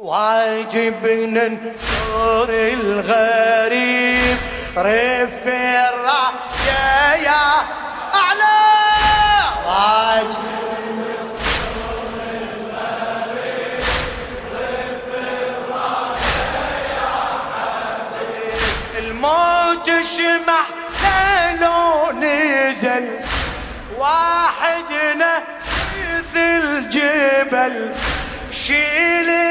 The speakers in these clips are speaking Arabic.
واجب ننشر الغريب. رف الراية يا أعلى. واجب الموت شمح لو نزل واحدنا مثل الجبل. شيل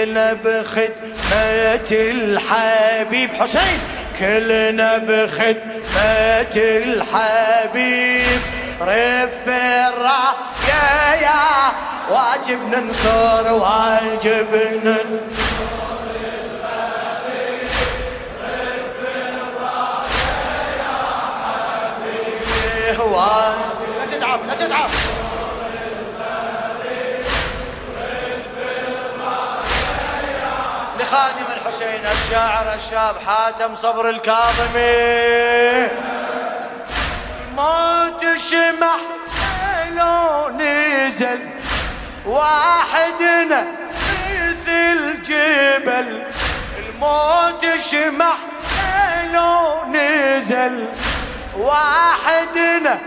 كلنا بخدمة الحبيب. حسين كلنا بخدمة الحبيب. رف الراية يا واجب ننصر واجب ننصر لا تتعب لا تتعب لخادم الحسين الشاعر الشاب حاتم صبر الكاظمي. موت شمح لو نزل واحدنا مثل جبل الموت شمح لو نزل واحدنا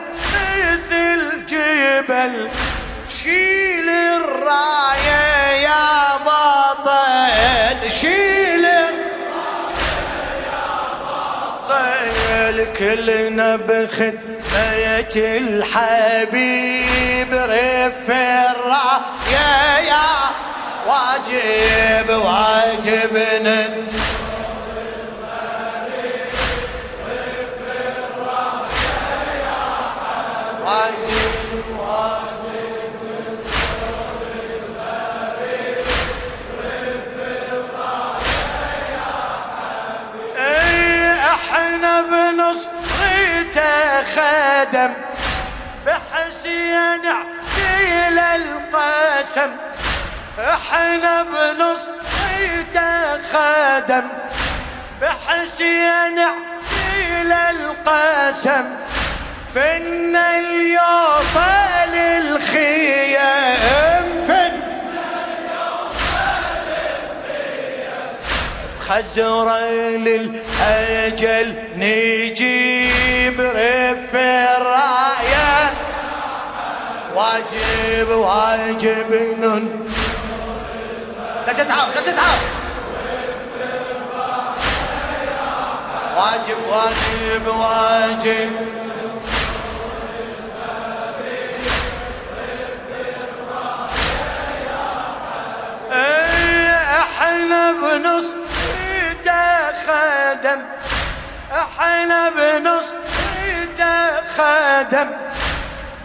مثل جبل شيل الراية بطل شيل بطل كلنا بخدمة الحبيب رف الراية يا واجب واجبنا. خدم بحسين عقيل القسم. إحنا بنصرته خدم بحسين عقيل القسم. فن اليوصل الخيام. خزر للأجل نجيب رف الراية. واجب واجب نن. لا تتعب لا تتعب. واجب واجب واجب. إحنا بنص إحنا بنص خدم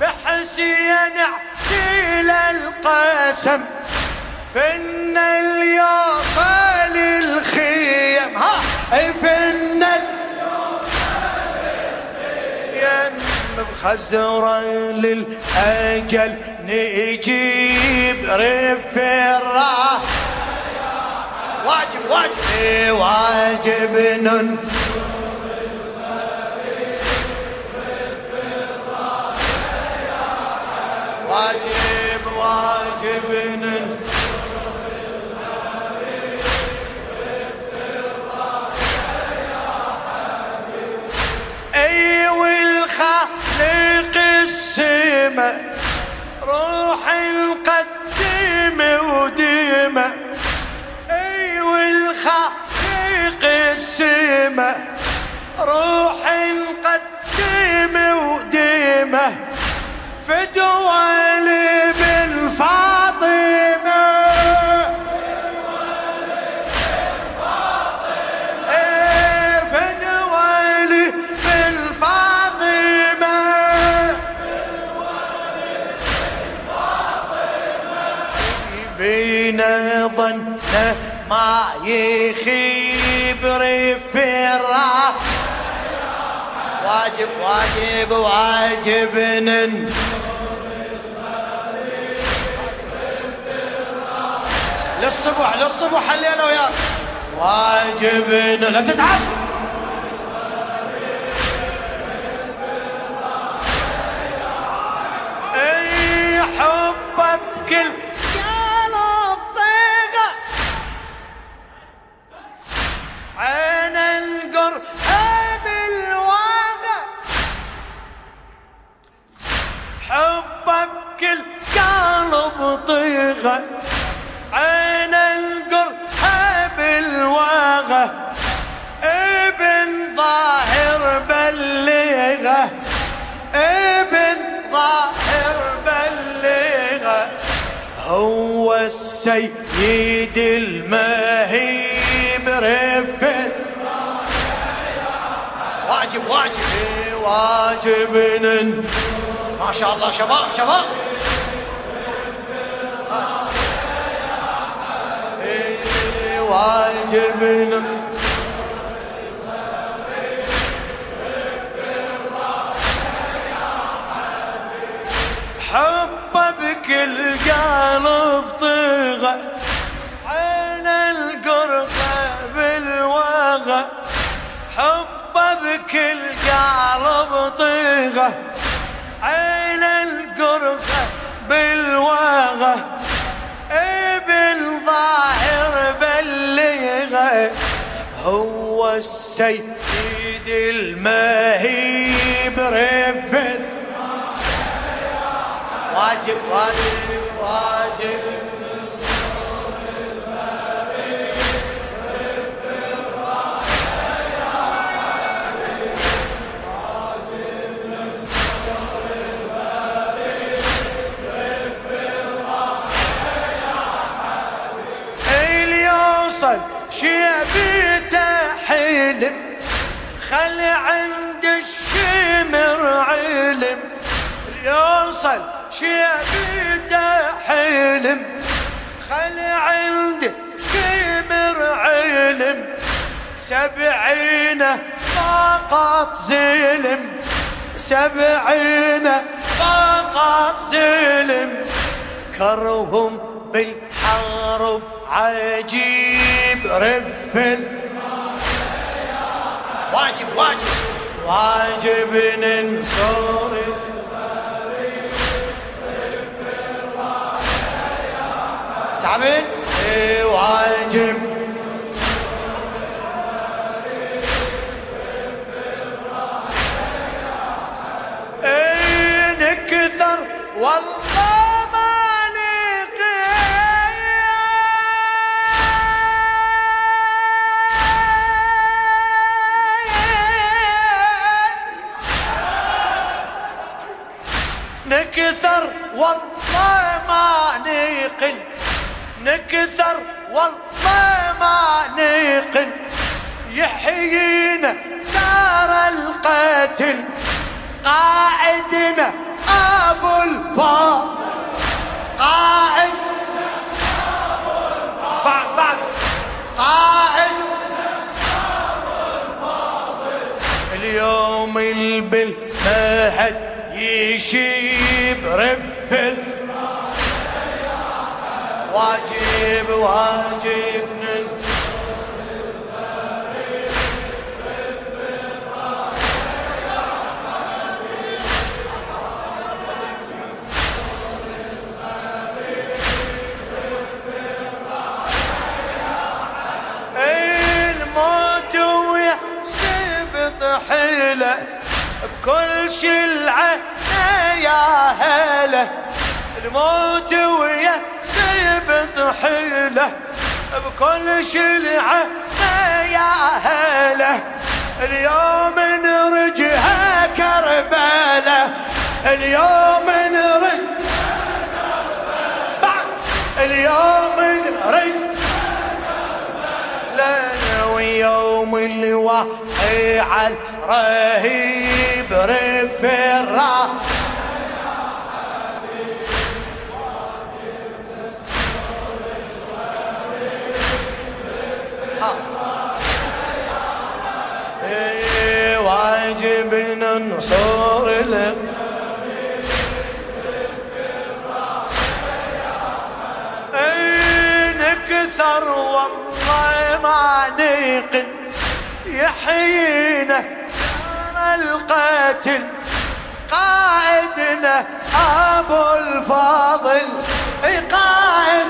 بحسين عتيل القسم. فن اليوصل الخيم. ها فن بخزرا للأجل نجيب رف الراح واجب واجب واجب نن واجب نن أي والخالق السماء روح القديم وديمة. والخالق السماء روح قديم وديمة. فدوى يخيب رفرا واجب واجب واجب نن. للصبح للصبح الليلة وياك. واجب لا تتعب. أي حبك كل طيغة عين القر بالواقع ابن ظاهر بلغه ابن ظاهر بلغه هو السيد المهيب رفل واجب. واجب واجب. ما شاء الله شباب شباب. واجب حبه بكل قلب طغى عين القرقة بالوغى حبه بكل قلب طغى هو السيد المهيب رفد واجب واجب واجب. خلي عند الشمر علم. يوصل شيبيته حلم. خلي عندي شمر علم. سبعين فقط زلم. سبعين فقط زلم. كرهم بالحرب عجيب. رفل واجب واجب واجب ننصر تعبت واجب نكثر والله يشيب رفل. واجب واجب حيله بكل شلعه يا هله الموت ويا سيب حيله بكل شلعة يا هله اليوم نرجها كربلة. اليوم نرج اليوم نرج لنا ويوم الوحي على رهيب رفرة. ننصر له نكثر والله ما نقل يحيينا القاتل قائد قائدنا أبو الفاضل قائد.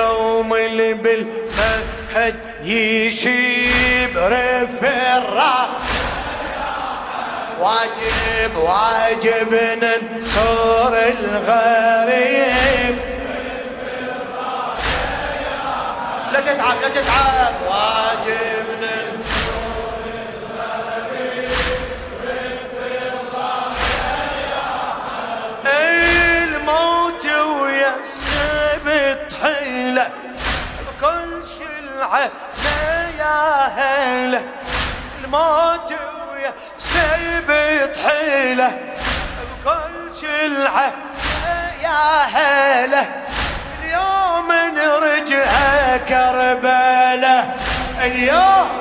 اليوم اللي بالمهد يشيب رف واجب واجب ننصر الغريب. لا تتعب لا تتعب. واجب شلعه يا هله الموت ويا سيبت حيله بكل شلعه يا هله اليوم نرجع كربله اليوم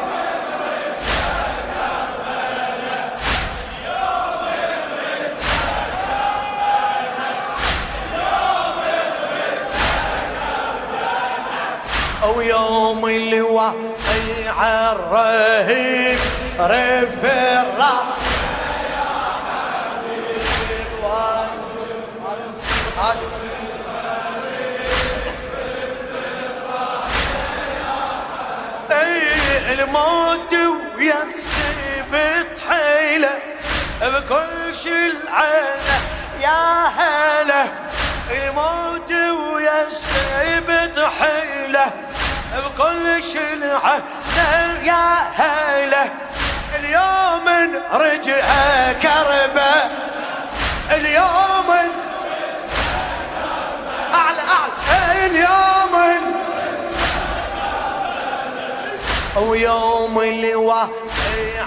اللي وقع الرهيب رف الراس الموت ويسبت حيله بكل شلعانه يا هلا. الموت ويسبت حيله بكل شلعه يا هلا اليوم رجع كربة. اليوم أعلى أعلى. اليوم ويوم اللي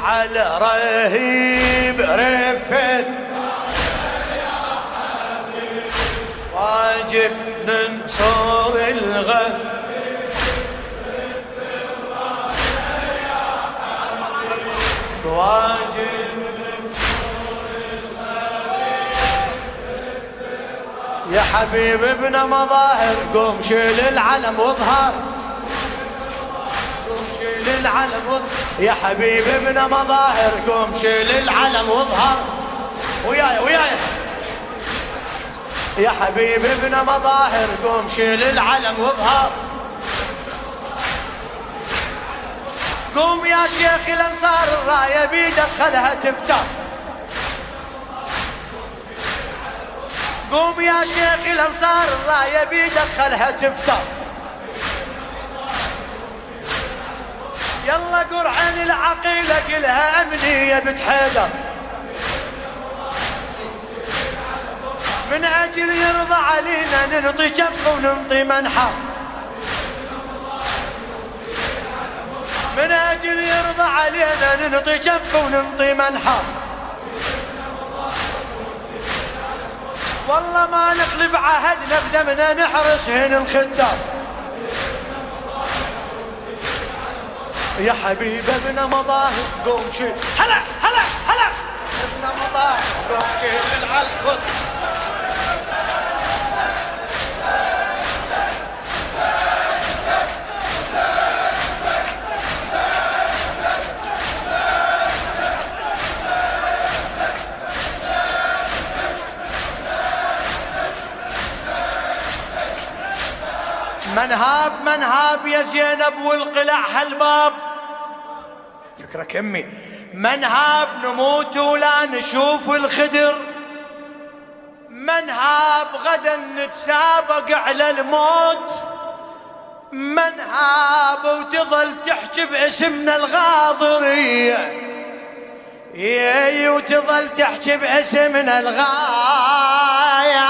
على رهيب رفت. واجب ننصر الغد. يا حبيب ابن مظاهر قوم شيل العلم واظهر. قوم شيل العلم يا حبيب ابن مظاهر قوم شيل العلم واظهر. وياي وياي. يا حبيب ابن مظاهر قوم شيل العلم واظهر. قوم يا شيخ الأنصار الراية بيدك خلها تفتح. قوم يا شيخ الأنصار الراية بيدك خلها تفتح. يلا قرعن العقيلة كلها أمنية بتحيدر. من أجل يرضى علينا ننطي جف وننطي منحر من أجل يرضى علينا ننطي جف وننطي منحر والله ما نخلف عهدنا بدمنا نحرس هنا الخدام يا حبيب ابن مظاهر قوم شيل. هلا هلا هلا. ابن مظاهر قوم شيل على الخد منهاب منهاب يا زينب والقلع هالباب. فكرة كمي. منهاب نموت ولا نشوف الخدر. منهاب غدا نتسابق على الموت. منهاب وتظل تحكي باسمنا الغاضرية يا وتظل تحكي باسمنا الغاية.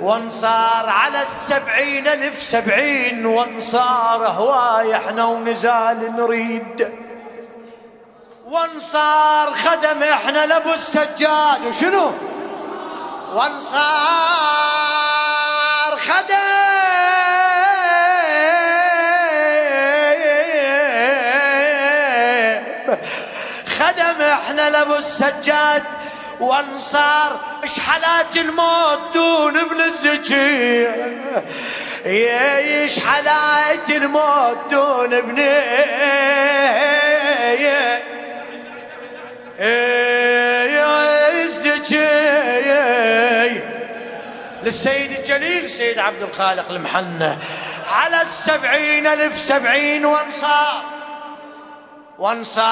وانصار على السبعين الف سبعين وانصار هواي إحنا ونزال نريد وانصار خدم إحنا لابو السجاد وشنو وانصار خدم إحنا لابو السجاد وانصار اشحالات الموت دون ابن الزكي اشحالات الموت دون ابن للسيد الجليل سيد عبد الخالق المحنة على السبعين ألف سبعين وانصار. وانصار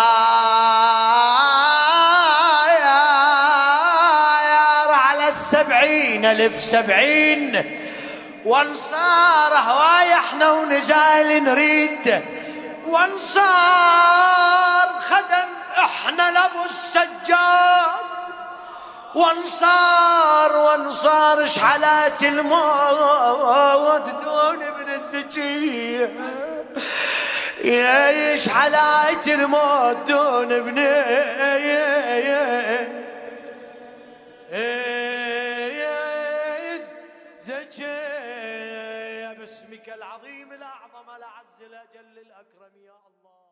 على السبعين ألف سبعين وانصار هواي إحنا ونزال نريد وانصار خدم إحنا لابو السجاد وانصار وانصار شحلات الموت دون ابن الزكية. يا شحلات الموت دون ابن زكية باسمك العظيم الأعظم الأعز الأجل الأكرم يا الله.